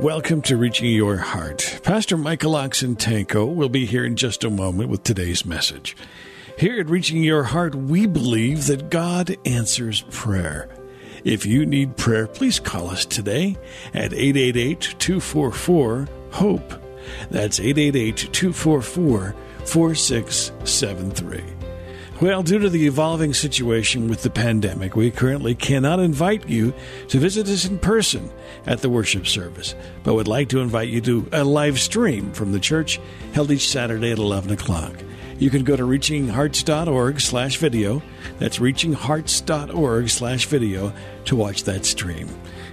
Welcome to Reaching Your Heart. Pastor Michael Oxentenko will be here in just a moment with today's message. Here at Reaching Your Heart, we believe that God answers prayer. If you need prayer, please call us today at 888 244 HOPE. That's 888 244 4673. Well, due to the evolving situation with the pandemic, we currently cannot invite you to visit us in person at the worship service, but would like to invite you to a live stream from the church held each Saturday at 11 o'clock. You can go to reachinghearts.org slash video. That's reachinghearts.org slash video to watch that stream.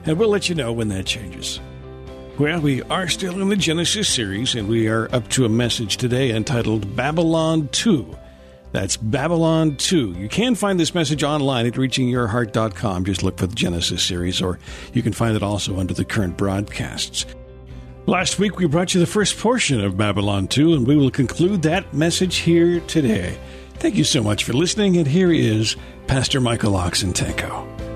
And we'll let you know when that changes. Well, we are still in the Genesis series, and we are up to a message today entitled Babylon 2 that's Babylon 2. You can find this message online at reachingyourheart.com. Just look for the Genesis series, or you can find it also under the current broadcasts. Last week, we brought you the first portion of Babylon 2, and we will conclude that message here today. Thank you so much for listening, and here is Pastor Michael Oxentenko.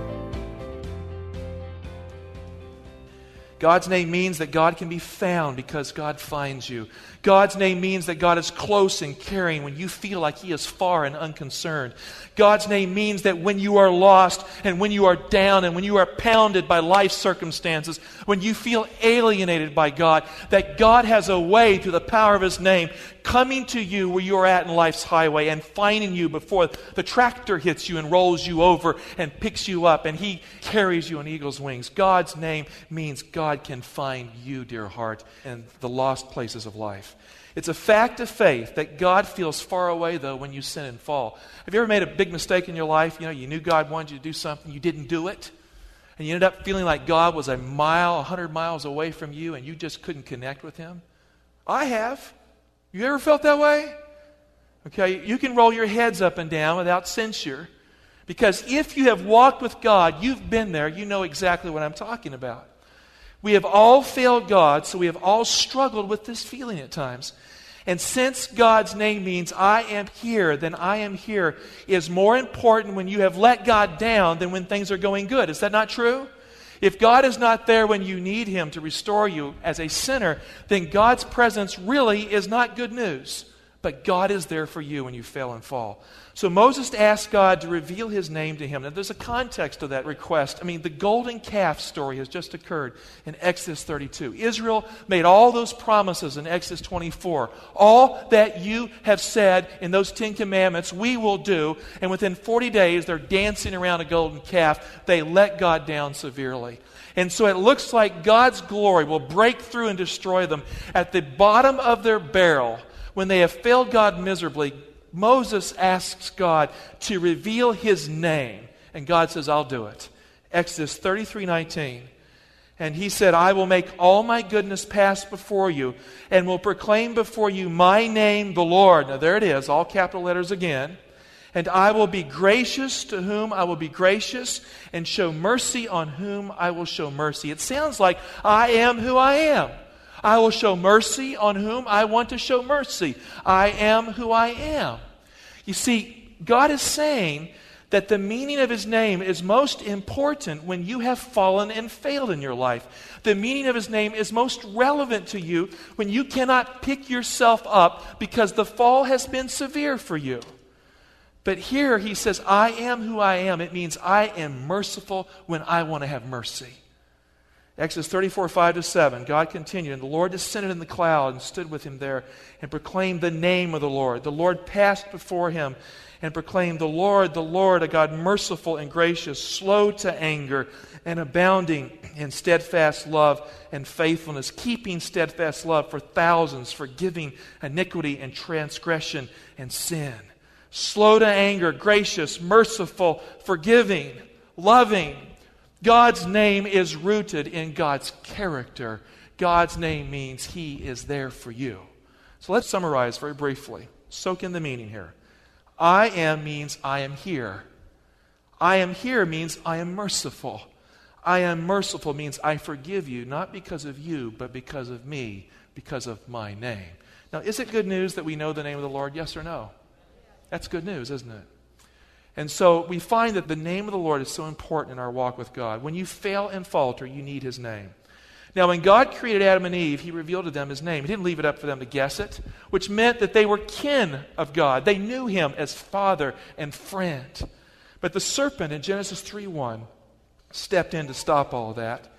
God's name means that God can be found because God finds you. God's name means that God is close and caring when you feel like He is far and unconcerned. God's name means that when you are lost and when you are down and when you are pounded by life circumstances, when you feel alienated by God, that God has a way through the power of His name coming to you where you are at in life's highway and finding you before the tractor hits you and rolls you over and picks you up and He carries you on eagle's wings. God's name means God can find you, dear heart, in the lost places of life. It's a fact of faith that God feels far away, though, when you sin and fall. Have you ever made a big mistake in your life? You know, you knew God wanted you to do something, you didn't do it, and you ended up feeling like God was a mile, a hundred miles away from you, and you just couldn't connect with Him? I have. You ever felt that way? Okay, you can roll your heads up and down without censure. Because if you have walked with God, you've been there, you know exactly what I'm talking about. We have all failed God, so we have all struggled with this feeling at times. And since God's name means I am here, then I am here is more important when you have let God down than when things are going good. Is that not true? If God is not there when you need Him to restore you as a sinner, then God's presence really is not good news. But God is there for you when you fail and fall. So Moses asked God to reveal his name to him. Now, there's a context to that request. I mean, the golden calf story has just occurred in Exodus 32. Israel made all those promises in Exodus 24. All that you have said in those Ten Commandments, we will do. And within 40 days, they're dancing around a golden calf. They let God down severely. And so it looks like God's glory will break through and destroy them. At the bottom of their barrel, when they have failed God miserably, Moses asks God to reveal his name. And God says, I'll do it. Exodus 33 19. And he said, I will make all my goodness pass before you and will proclaim before you my name, the Lord. Now, there it is, all capital letters again. And I will be gracious to whom I will be gracious and show mercy on whom I will show mercy. It sounds like I am who I am. I will show mercy on whom I want to show mercy. I am who I am. You see, God is saying that the meaning of his name is most important when you have fallen and failed in your life. The meaning of his name is most relevant to you when you cannot pick yourself up because the fall has been severe for you. But here he says, I am who I am. It means I am merciful when I want to have mercy. Exodus 34, 5 to 7. God continued, and the Lord descended in the cloud and stood with him there and proclaimed the name of the Lord. The Lord passed before him and proclaimed, The Lord, the Lord, a God merciful and gracious, slow to anger, and abounding in steadfast love and faithfulness, keeping steadfast love for thousands, forgiving iniquity and transgression and sin. Slow to anger, gracious, merciful, forgiving, loving God's name is rooted in God's character. God's name means He is there for you. So let's summarize very briefly. Soak in the meaning here. I am means I am here. I am here means I am merciful. I am merciful means I forgive you, not because of you, but because of me, because of my name. Now, is it good news that we know the name of the Lord? Yes or no? That's good news, isn't it? And so we find that the name of the Lord is so important in our walk with God. When you fail and falter, you need his name. Now, when God created Adam and Eve, he revealed to them his name. He didn't leave it up for them to guess it, which meant that they were kin of God. They knew him as father and friend. But the serpent in Genesis 3 1 stepped in to stop all that.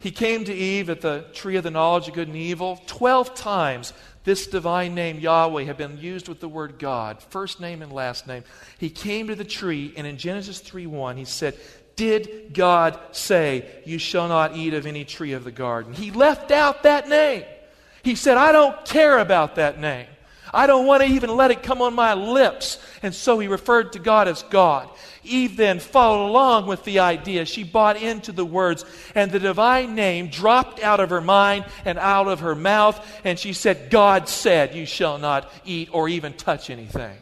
He came to Eve at the tree of the knowledge of good and evil. Twelve times this divine name, Yahweh, had been used with the word God, first name and last name. He came to the tree, and in Genesis 3 1, he said, Did God say, You shall not eat of any tree of the garden? He left out that name. He said, I don't care about that name. I don't want to even let it come on my lips. And so he referred to God as God. Eve then followed along with the idea. She bought into the words, and the divine name dropped out of her mind and out of her mouth, and she said, God said, You shall not eat or even touch anything.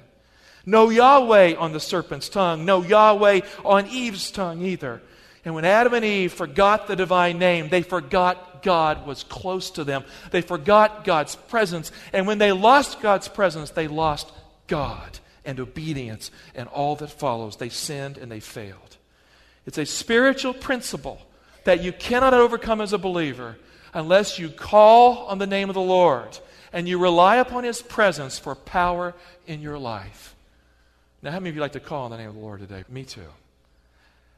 No Yahweh on the serpent's tongue, no Yahweh on Eve's tongue either. And when Adam and Eve forgot the divine name, they forgot God was close to them. They forgot God's presence. And when they lost God's presence, they lost God and obedience and all that follows. They sinned and they failed. It's a spiritual principle that you cannot overcome as a believer unless you call on the name of the Lord and you rely upon His presence for power in your life. Now, how many of you like to call on the name of the Lord today? Me too.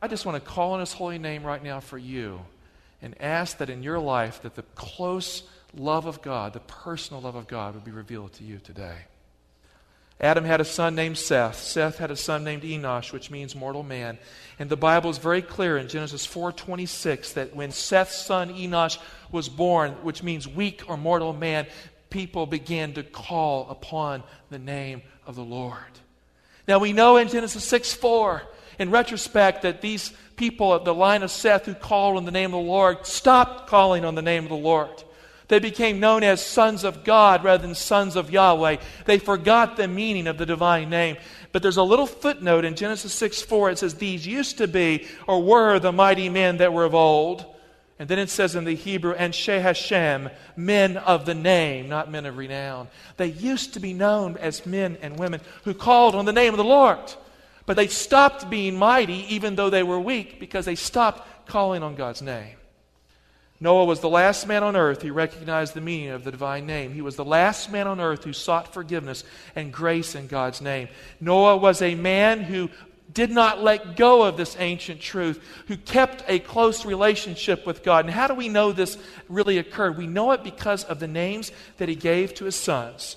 I just want to call on His holy name right now for you and ask that in your life that the close love of God, the personal love of God would be revealed to you today. Adam had a son named Seth. Seth had a son named Enosh, which means mortal man. And the Bible is very clear in Genesis 4:26 that when Seth's son Enosh was born, which means weak or mortal man, people began to call upon the name of the Lord. Now we know in Genesis 6 4, in retrospect, that these people of the line of Seth who called on the name of the Lord stopped calling on the name of the Lord. They became known as sons of God rather than sons of Yahweh. They forgot the meaning of the divine name. But there's a little footnote in Genesis 6 4. It says, These used to be or were the mighty men that were of old. And then it says in the Hebrew, anshei hashem, men of the name, not men of renown. They used to be known as men and women who called on the name of the Lord. But they stopped being mighty even though they were weak because they stopped calling on God's name. Noah was the last man on earth who recognized the meaning of the divine name. He was the last man on earth who sought forgiveness and grace in God's name. Noah was a man who did not let go of this ancient truth, who kept a close relationship with God. And how do we know this really occurred? We know it because of the names that he gave to his sons.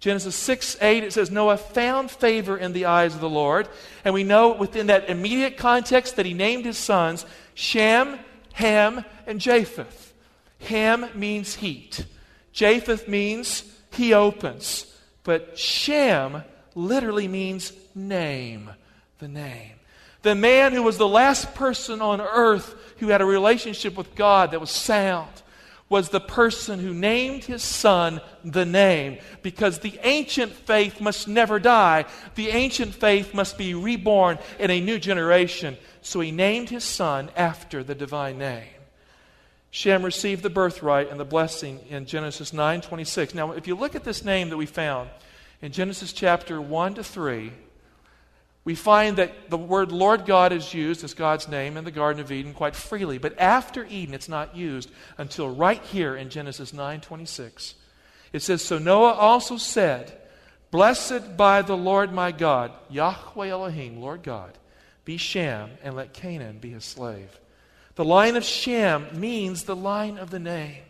Genesis 6 8, it says, Noah found favor in the eyes of the Lord. And we know within that immediate context that he named his sons Shem, Ham, and Japheth. Ham means heat, Japheth means he opens. But Shem literally means name, the name. The man who was the last person on earth who had a relationship with God that was sound was the person who named his son the name because the ancient faith must never die. The ancient faith must be reborn in a new generation. So he named his son after the divine name. Shem received the birthright and the blessing in Genesis 9:26. Now, if you look at this name that we found in Genesis chapter 1 to 3, we find that the word Lord God is used as God's name in the Garden of Eden quite freely. But after Eden, it's not used until right here in Genesis 9:26. It says, "So Noah also said, Blessed by the Lord my God, Yahweh Elohim, Lord God, be Shem, and let Canaan be his slave. The line of Shem means the line of the name.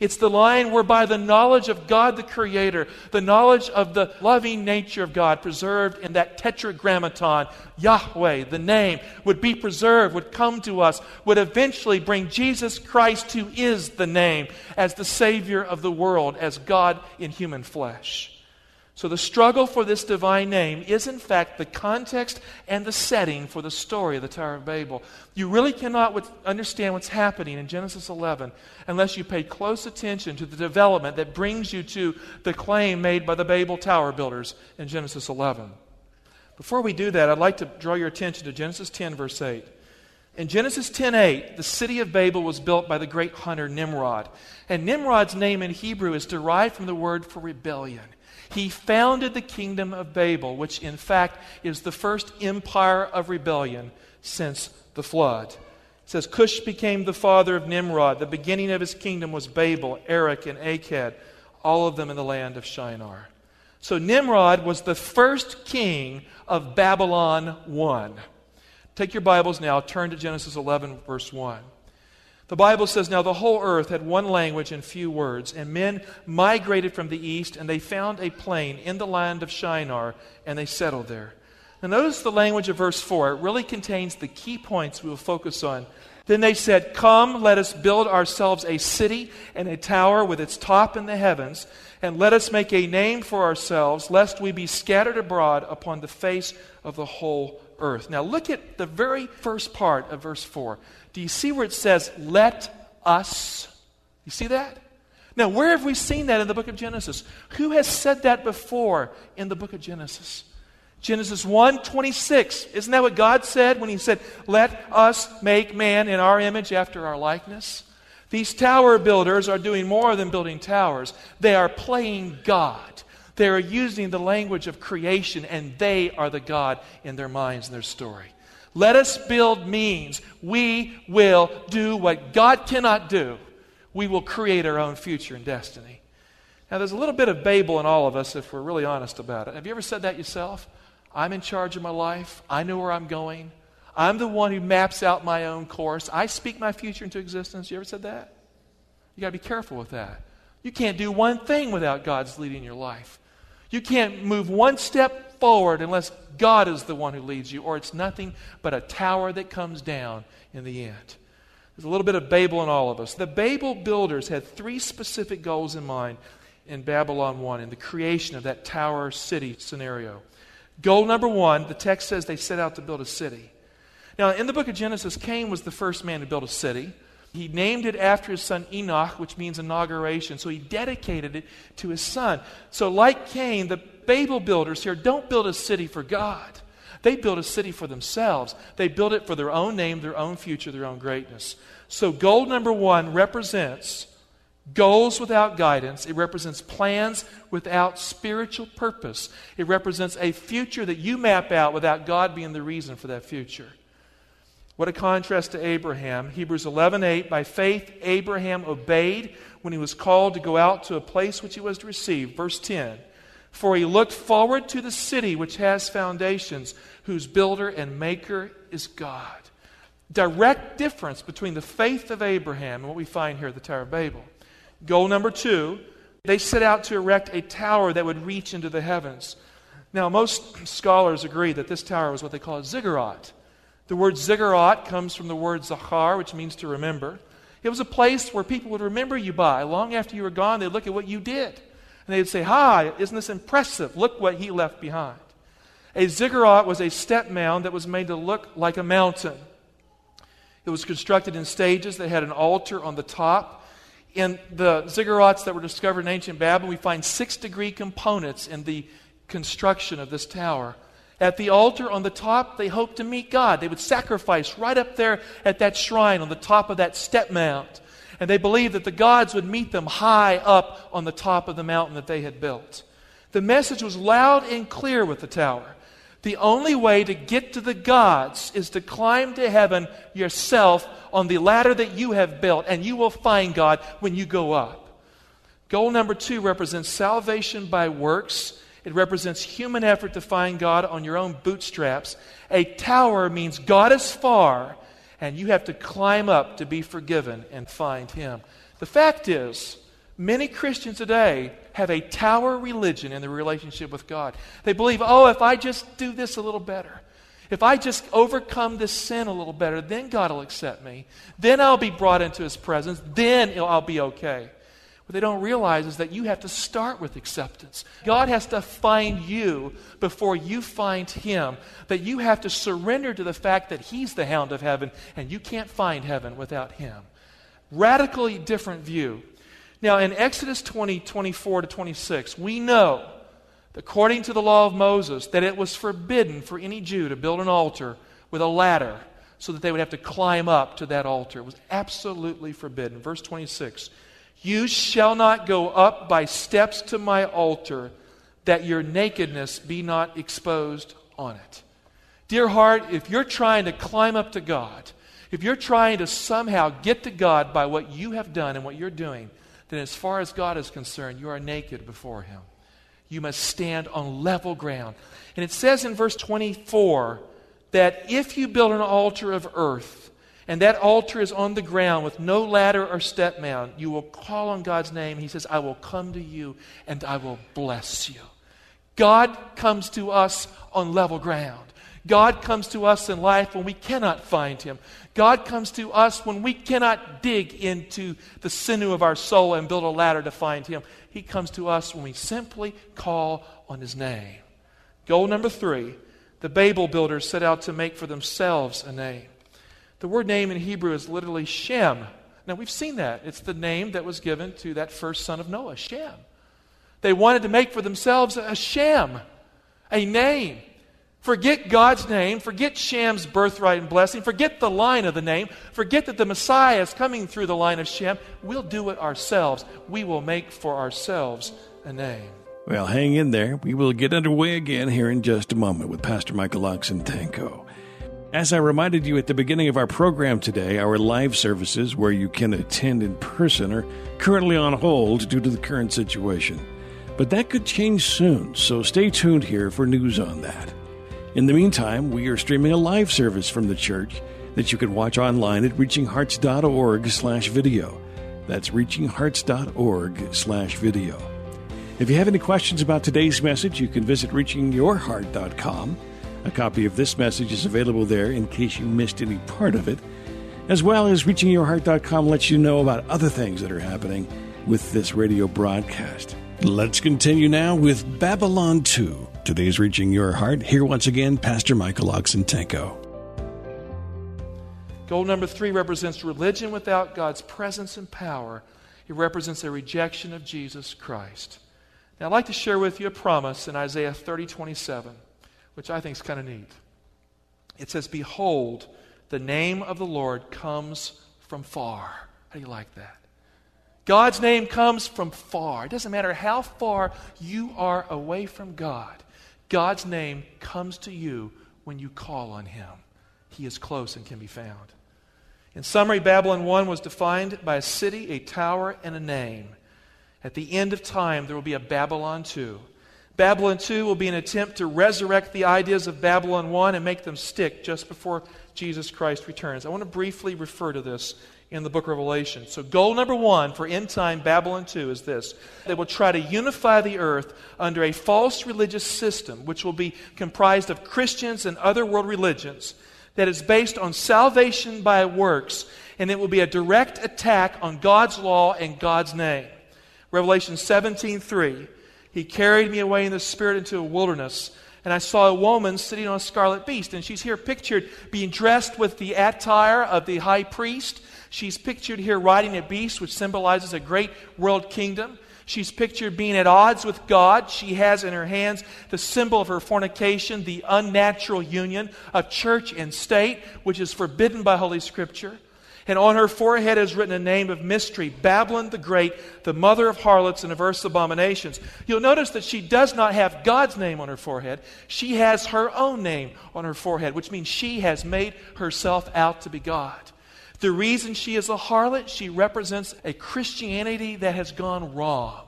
It's the line whereby the knowledge of God the Creator, the knowledge of the loving nature of God preserved in that tetragrammaton, Yahweh, the name, would be preserved, would come to us, would eventually bring Jesus Christ, who is the name, as the Savior of the world, as God in human flesh. So, the struggle for this divine name is, in fact, the context and the setting for the story of the Tower of Babel. You really cannot understand what's happening in Genesis 11 unless you pay close attention to the development that brings you to the claim made by the Babel Tower builders in Genesis 11. Before we do that, I'd like to draw your attention to Genesis 10, verse 8. In Genesis 10:8, the city of Babel was built by the great hunter Nimrod. And Nimrod's name in Hebrew is derived from the word for rebellion. He founded the kingdom of Babel, which in fact is the first empire of rebellion since the flood. It says Cush became the father of Nimrod. The beginning of his kingdom was Babel, Erech, and Akkad, all of them in the land of Shinar. So Nimrod was the first king of Babylon 1. Take your Bibles now, turn to Genesis 11, verse 1. The Bible says, Now the whole earth had one language and few words, and men migrated from the east, and they found a plain in the land of Shinar, and they settled there. Now notice the language of verse 4. It really contains the key points we will focus on. Then they said, Come, let us build ourselves a city and a tower with its top in the heavens, and let us make a name for ourselves, lest we be scattered abroad upon the face of the whole earth. Now look at the very first part of verse 4. Do you see where it says, let us? You see that? Now, where have we seen that in the book of Genesis? Who has said that before in the book of Genesis? Genesis 1 26. Isn't that what God said when He said, Let us make man in our image after our likeness? These tower builders are doing more than building towers, they are playing God. They are using the language of creation, and they are the God in their minds and their story. Let us build means we will do what God cannot do. We will create our own future and destiny. Now, there's a little bit of Babel in all of us if we're really honest about it. Have you ever said that yourself? I'm in charge of my life. I know where I'm going. I'm the one who maps out my own course. I speak my future into existence. You ever said that? You got to be careful with that. You can't do one thing without God's leading your life. You can't move one step forward unless God is the one who leads you, or it's nothing but a tower that comes down in the end. There's a little bit of Babel in all of us. The Babel builders had three specific goals in mind in Babylon 1, in the creation of that tower city scenario. Goal number one, the text says they set out to build a city. Now, in the book of Genesis, Cain was the first man to build a city. He named it after his son Enoch, which means inauguration. So he dedicated it to his son. So, like Cain, the Babel builders here don't build a city for God. They build a city for themselves. They build it for their own name, their own future, their own greatness. So, goal number one represents goals without guidance. It represents plans without spiritual purpose. It represents a future that you map out without God being the reason for that future. What a contrast to Abraham. Hebrews 11:8 By faith Abraham obeyed when he was called to go out to a place which he was to receive. Verse 10. For he looked forward to the city which has foundations, whose builder and maker is God. Direct difference between the faith of Abraham and what we find here at the Tower of Babel. Goal number two, they set out to erect a tower that would reach into the heavens. Now, most scholars agree that this tower was what they call a ziggurat. The word ziggurat comes from the word zachar, which means to remember. It was a place where people would remember you by. Long after you were gone, they'd look at what you did. And they'd say, Hi, isn't this impressive? Look what he left behind. A ziggurat was a step mound that was made to look like a mountain. It was constructed in stages that had an altar on the top. In the ziggurats that were discovered in ancient Babylon, we find six degree components in the construction of this tower. At the altar on the top, they hoped to meet God. They would sacrifice right up there at that shrine on the top of that step mount. And they believed that the gods would meet them high up on the top of the mountain that they had built. The message was loud and clear with the tower. The only way to get to the gods is to climb to heaven yourself on the ladder that you have built, and you will find God when you go up. Goal number two represents salvation by works. It represents human effort to find God on your own bootstraps. A tower means God is far and you have to climb up to be forgiven and find Him. The fact is, many Christians today have a tower religion in their relationship with God. They believe, oh, if I just do this a little better, if I just overcome this sin a little better, then God will accept me. Then I'll be brought into His presence. Then I'll be okay. What they don't realize is that you have to start with acceptance. God has to find you before you find Him. That you have to surrender to the fact that He's the hound of heaven and you can't find heaven without Him. Radically different view. Now, in Exodus 20, 24 to 26, we know, according to the law of Moses, that it was forbidden for any Jew to build an altar with a ladder so that they would have to climb up to that altar. It was absolutely forbidden. Verse 26 You shall not go up by steps to my altar, that your nakedness be not exposed on it. Dear heart, if you're trying to climb up to God, if you're trying to somehow get to God by what you have done and what you're doing, then as far as God is concerned, you are naked before Him. You must stand on level ground. And it says in verse 24 that if you build an altar of earth, and that altar is on the ground with no ladder or step mount, you will call on God's name. He says, I will come to you and I will bless you. God comes to us on level ground. God comes to us in life when we cannot find Him. God comes to us when we cannot dig into the sinew of our soul and build a ladder to find Him. He comes to us when we simply call on His name. Goal number three the Babel builders set out to make for themselves a name. The word name in Hebrew is literally Shem. Now, we've seen that. It's the name that was given to that first son of Noah, Shem. They wanted to make for themselves a Shem, a name. Forget God's name. Forget Shem's birthright and blessing. Forget the line of the name. Forget that the Messiah is coming through the line of Shem. We'll do it ourselves. We will make for ourselves a name. Well, hang in there. We will get underway again here in just a moment with Pastor Michael Oxentenko. As I reminded you at the beginning of our program today, our live services where you can attend in person are currently on hold due to the current situation. But that could change soon, so stay tuned here for news on that. In the meantime, we are streaming a live service from the church that you can watch online at reachinghearts.org slash video. That's reachinghearts.org slash video. If you have any questions about today's message, you can visit reachingyourheart.com. A copy of this message is available there in case you missed any part of it, as well as reachingyourheart.com lets you know about other things that are happening with this radio broadcast. Let's continue now with Babylon 2. Today's Reaching Your Heart. Here once again, Pastor Michael Oxentenko. Goal number three represents religion without God's presence and power. It represents a rejection of Jesus Christ. Now, I'd like to share with you a promise in Isaiah 30 27, which I think is kind of neat. It says, Behold, the name of the Lord comes from far. How do you like that? God's name comes from far. It doesn't matter how far you are away from God, God's name comes to you when you call on Him. He is close and can be found. In summary, Babylon 1 was defined by a city, a tower, and a name. At the end of time, there will be a Babylon 2. Babylon 2 will be an attempt to resurrect the ideas of Babylon 1 and make them stick just before Jesus Christ returns. I want to briefly refer to this in the book of Revelation. So, goal number one for end time Babylon 2 is this they will try to unify the earth under a false religious system, which will be comprised of Christians and other world religions, that is based on salvation by works, and it will be a direct attack on God's law and God's name. Revelation 17:3. He carried me away in the spirit into a wilderness, and I saw a woman sitting on a scarlet beast, and she's here pictured being dressed with the attire of the high priest. She's pictured here riding a beast, which symbolizes a great world kingdom. She's pictured being at odds with God. She has in her hands the symbol of her fornication, the unnatural union of church and state, which is forbidden by Holy Scripture. And on her forehead is written a name of mystery Babylon the Great, the mother of harlots and of earth's abominations. You'll notice that she does not have God's name on her forehead. She has her own name on her forehead, which means she has made herself out to be God. The reason she is a harlot, she represents a Christianity that has gone wrong.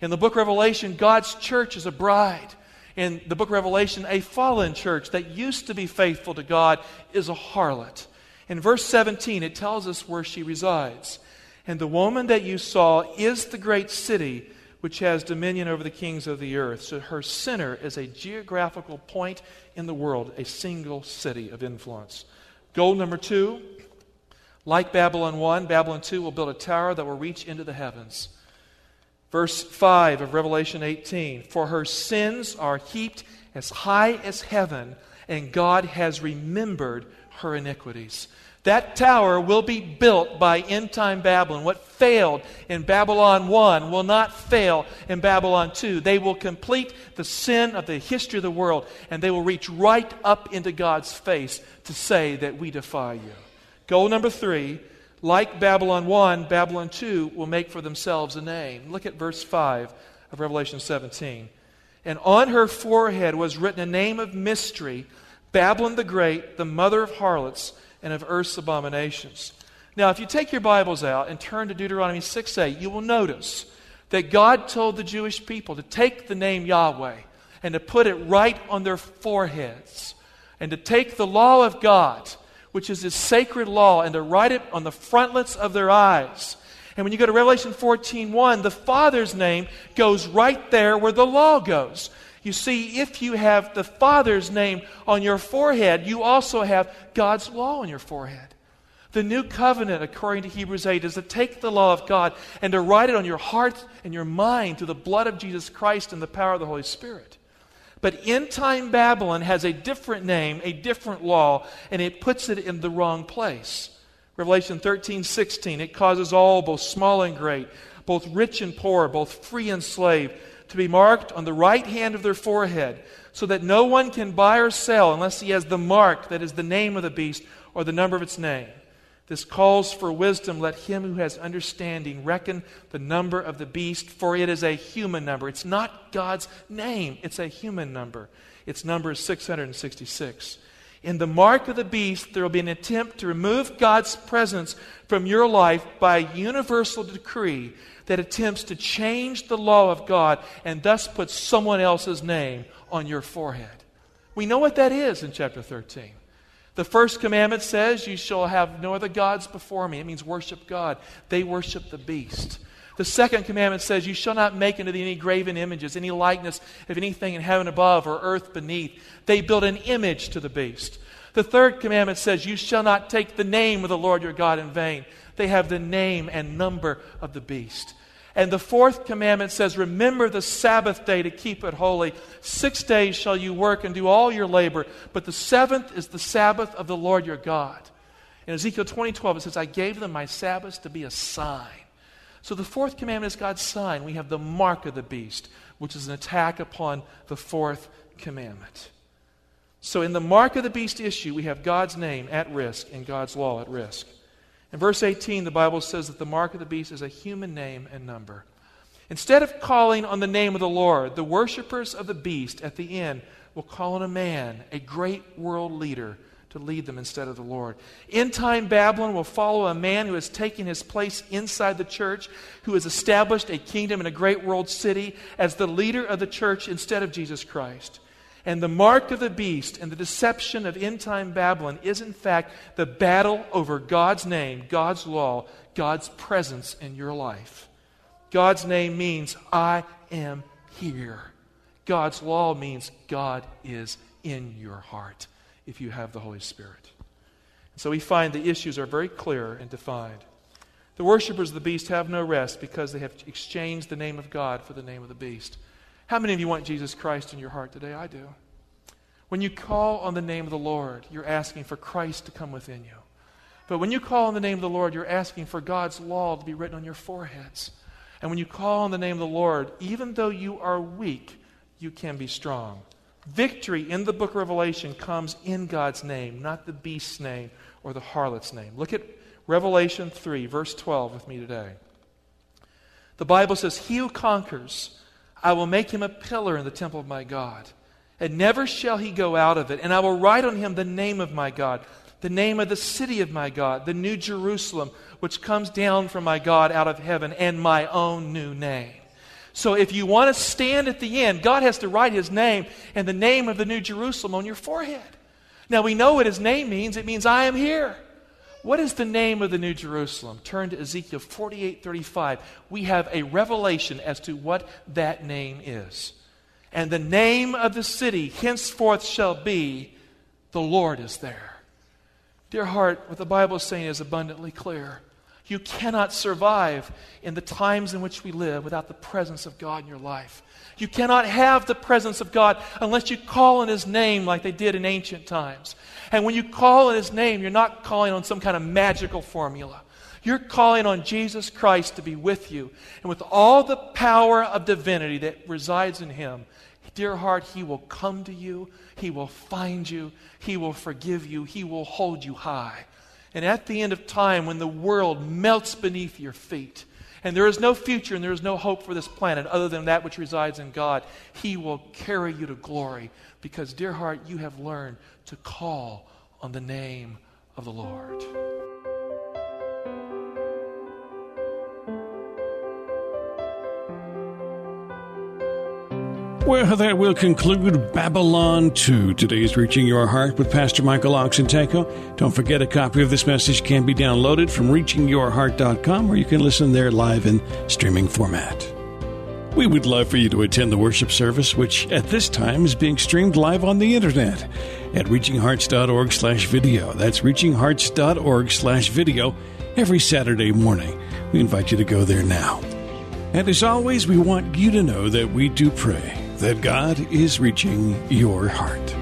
In the book of Revelation, God's church is a bride. In the book of Revelation, a fallen church that used to be faithful to God is a harlot. In verse 17, it tells us where she resides. And the woman that you saw is the great city which has dominion over the kings of the earth. So her center is a geographical point in the world, a single city of influence. Goal number two like Babylon 1, Babylon 2 will build a tower that will reach into the heavens. Verse 5 of Revelation 18 For her sins are heaped as high as heaven, and God has remembered her iniquities. That tower will be built by end time Babylon. What failed in Babylon 1 will not fail in Babylon 2. They will complete the sin of the history of the world, and they will reach right up into God's face to say that we defy you. Goal number three like Babylon 1, Babylon 2 will make for themselves a name. Look at verse 5 of Revelation 17. And on her forehead was written a name of mystery Babylon the Great, the mother of harlots and of earth's abominations. Now, if you take your Bibles out and turn to Deuteronomy 6 8, you will notice that God told the Jewish people to take the name Yahweh and to put it right on their foreheads and to take the law of God, which is his sacred law, and to write it on the frontlets of their eyes. And when you go to Revelation 14 1, the Father's name goes right there where the law goes. You see, if you have the Father's name on your forehead, you also have God's law on your forehead. The new covenant, according to Hebrews 8, is to take the law of God and to write it on your heart and your mind through the blood of Jesus Christ and the power of the Holy Spirit. But end time Babylon has a different name, a different law, and it puts it in the wrong place. Revelation 13, 16, it causes all, both small and great, both rich and poor, both free and slave, to be marked on the right hand of their forehead, so that no one can buy or sell unless he has the mark that is the name of the beast or the number of its name. This calls for wisdom. Let him who has understanding reckon the number of the beast, for it is a human number. It's not God's name, it's a human number. Its number is 666. In the mark of the beast, there will be an attempt to remove God's presence from your life by a universal decree that attempts to change the law of God and thus put someone else's name on your forehead. We know what that is in chapter 13. The first commandment says, You shall have no other gods before me. It means worship God. They worship the beast. The second commandment says, You shall not make unto thee any graven images, any likeness of anything in heaven above or earth beneath. They build an image to the beast. The third commandment says, You shall not take the name of the Lord your God in vain. They have the name and number of the beast. And the fourth commandment says, Remember the Sabbath day to keep it holy. Six days shall you work and do all your labor, but the seventh is the Sabbath of the Lord your God. In Ezekiel 20 12, it says, I gave them my Sabbaths to be a sign. So the fourth commandment is God's sign. We have the mark of the beast, which is an attack upon the fourth commandment. So in the mark of the beast issue, we have God's name at risk and God's law at risk. In verse 18, the Bible says that the mark of the beast is a human name and number. Instead of calling on the name of the Lord, the worshippers of the beast at the end will call on a man, a great world leader, to lead them instead of the Lord. In time Babylon will follow a man who has taken his place inside the church, who has established a kingdom in a great world city as the leader of the church instead of Jesus Christ. And the mark of the beast and the deception of end time Babylon is, in fact, the battle over God's name, God's law, God's presence in your life. God's name means, I am here. God's law means God is in your heart if you have the Holy Spirit. So we find the issues are very clear and defined. The worshippers of the beast have no rest because they have exchanged the name of God for the name of the beast. How many of you want Jesus Christ in your heart today? I do. When you call on the name of the Lord, you're asking for Christ to come within you. But when you call on the name of the Lord, you're asking for God's law to be written on your foreheads. And when you call on the name of the Lord, even though you are weak, you can be strong. Victory in the book of Revelation comes in God's name, not the beast's name or the harlot's name. Look at Revelation 3, verse 12 with me today. The Bible says, He who conquers I will make him a pillar in the temple of my God, and never shall he go out of it. And I will write on him the name of my God, the name of the city of my God, the new Jerusalem, which comes down from my God out of heaven, and my own new name. So if you want to stand at the end, God has to write his name and the name of the new Jerusalem on your forehead. Now we know what his name means. It means I am here. What is the name of the New Jerusalem? Turn to Ezekiel 48 35. We have a revelation as to what that name is. And the name of the city henceforth shall be, The Lord is there. Dear heart, what the Bible is saying is abundantly clear. You cannot survive in the times in which we live without the presence of God in your life. You cannot have the presence of God unless you call on His name like they did in ancient times. And when you call on His name, you're not calling on some kind of magical formula. You're calling on Jesus Christ to be with you. And with all the power of divinity that resides in Him, dear heart, He will come to you, He will find you, He will forgive you, He will hold you high. And at the end of time, when the world melts beneath your feet, and there is no future and there is no hope for this planet other than that which resides in God, He will carry you to glory because, dear heart, you have learned to call on the name of the Lord. Well, that will conclude Babylon 2. Today's Reaching Your Heart with Pastor Michael Oxentenko. Don't forget a copy of this message can be downloaded from reachingyourheart.com where you can listen there live in streaming format. We would love for you to attend the worship service, which at this time is being streamed live on the internet at reachinghearts.org slash video. That's reachinghearts.org slash video every Saturday morning. We invite you to go there now. And as always, we want you to know that we do pray that God is reaching your heart.